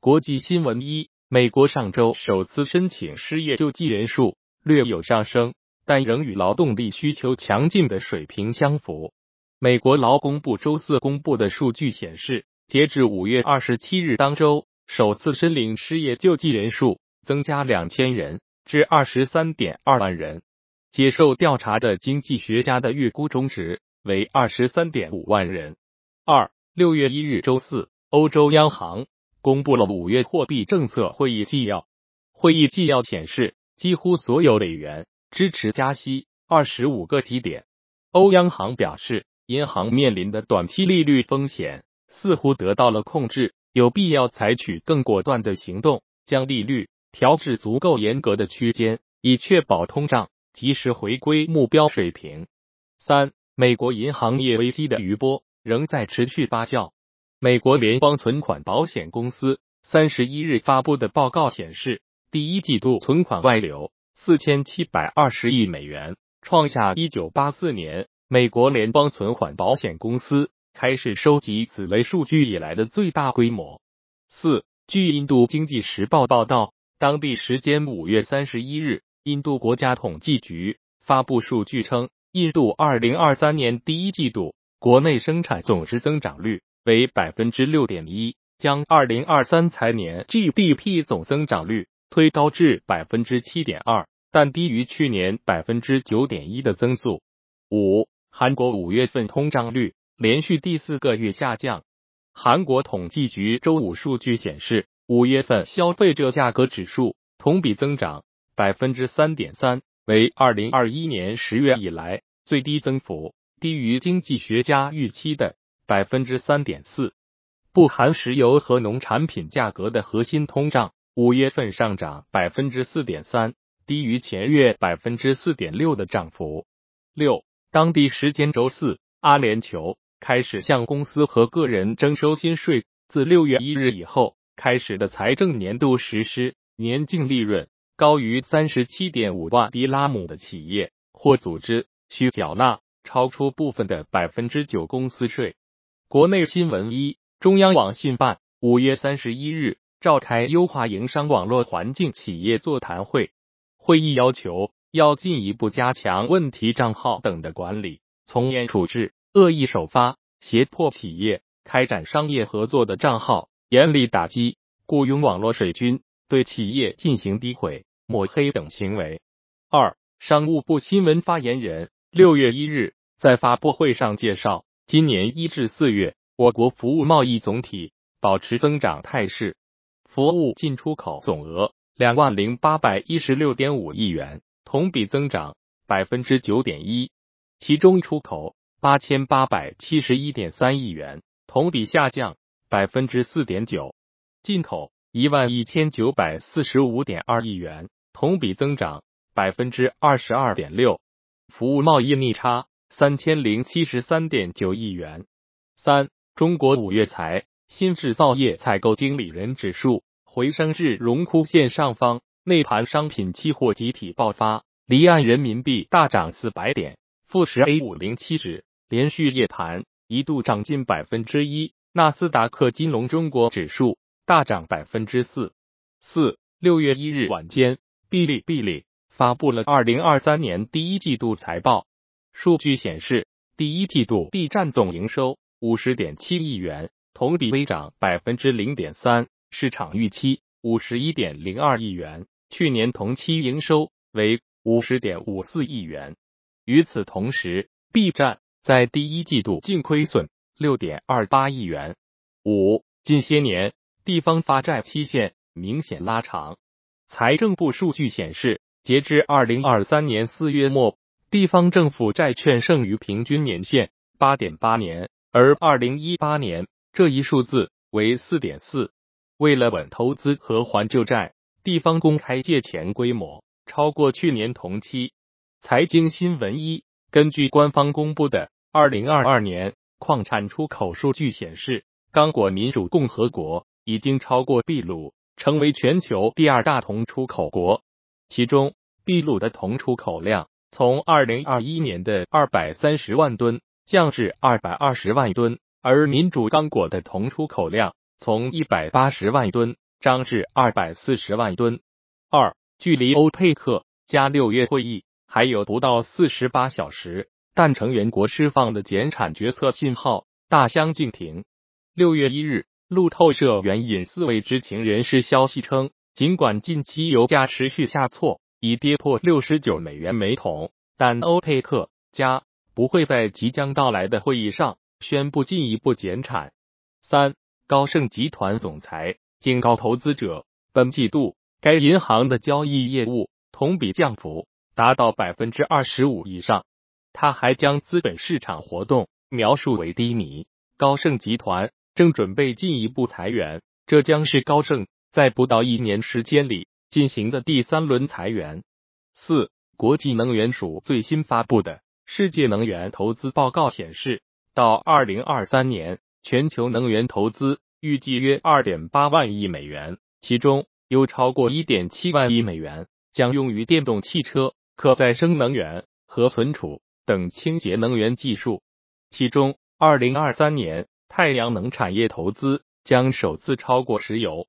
国际新闻一：美国上周首次申请失业救济人数略有上升，但仍与劳动力需求强劲的水平相符。美国劳工部周四公布的数据显示，截至五月二十七日当周，首次申领失业救济人数增加两千人，至二十三点二万人。接受调查的经济学家的预估中值为二十三点五万人。二六月一日周四，欧洲央行公布了五月货币政策会议纪要。会议纪要显示，几乎所有委员支持加息二十五个基点。欧央行表示，银行面临的短期利率风险似乎得到了控制，有必要采取更果断的行动，将利率调至足够严格的区间，以确保通胀。及时回归目标水平。三、美国银行业危机的余波仍在持续发酵。美国联邦存款保险公司三十一日发布的报告显示，第一季度存款外流四千七百二十亿美元，创下一九八四年美国联邦存款保险公司开始收集此类数据以来的最大规模。四、据印度经济时报报道，当地时间五月三十一日。印度国家统计局发布数据称，印度二零二三年第一季度国内生产总值增长率为百分之六点一，将二零二三财年 GDP 总增长率推高至百分之七点二，但低于去年百分之九点一的增速。五，韩国五月份通胀率连续第四个月下降。韩国统计局周五数据显示，五月份消费者价格指数同比增长。百分之三点三，为二零二一年十月以来最低增幅，低于经济学家预期的百分之三点四。不含石油和农产品价格的核心通胀，五月份上涨百分之四点三，低于前月百分之四点六的涨幅。六，当地时间周四，阿联酋开始向公司和个人征收新税，自六月一日以后开始的财政年度实施年净利润。高于三十七点五万迪拉姆的企业或组织需缴纳超出部分的百分之九公司税。国内新闻一，中央网信办五月三十一日召开优化营商网络环境企业座谈会，会议要求要进一步加强问题账号等的管理，从严处置恶意首发、胁迫企业开展商业合作的账号，严厉打击雇佣网络水军对企业进行诋毁。抹黑等行为。二，商务部新闻发言人六月一日在发布会上介绍，今年一至四月，我国服务贸易总体保持增长态势，服务进出口总额两万零八百一十六点五亿元，同比增长百分之九点一，其中出口八千八百七十一点三亿元，同比下降百分之四点九，进口一万一千九百四十五点二亿元。同比增长百分之二十二点六，服务贸易逆差三千零七十三点九亿元。三，中国五月财新制造业采购经理人指数回升至荣枯线上方，内盘商品期货集体爆发，离岸人民币大涨四百点，富时 A 五零七指连续夜盘一度涨近百分之一，纳斯达克金融中国指数大涨百分之四。四，六月一日晚间。哔哩哔哩发布了二零二三年第一季度财报，数据显示，第一季度 B 站总营收五十点七亿元，同比微涨百分之零点三，市场预期五十一点零二亿元，去年同期营收为五十点五四亿元。与此同时，B 站在第一季度净亏损六点二八亿元。五近些年，地方发债期限明显拉长。财政部数据显示，截至二零二三年四月末，地方政府债券剩余平均年限八点八年，而二零一八年这一数字为四点四。为了稳投资和还旧债，地方公开借钱规模超过去年同期。财经新闻一，根据官方公布的二零二二年矿产出口数据显示，刚果民主共和国已经超过秘鲁。成为全球第二大铜出口国，其中秘鲁的铜出口量从二零二一年的二百三十万吨降至二百二十万吨，而民主刚果的铜出口量从一百八十万吨涨至二百四十万吨。二，距离欧佩克加六月会议还有不到四十八小时，但成员国释放的减产决策信号大相径庭。六月一日，路透社援引四位知情人士消息称，尽管近期油价持续下挫，已跌破六十九美元每桶，但欧佩克加不会在即将到来的会议上宣布进一步减产。三，高盛集团总裁警告投资者，本季度该银行的交易业务同比降幅达到百分之二十五以上。他还将资本市场活动描述为低迷。高盛集团正准备进一步裁员，这将是高盛在不到一年时间里进行的第三轮裁员。四，国际能源署最新发布的。世界能源投资报告显示，到二零二三年，全球能源投资预计约二点八万亿美元，其中有超过一点七万亿美元将用于电动汽车、可再生能源和存储等清洁能源技术。其中，二零二三年太阳能产业投资将首次超过石油。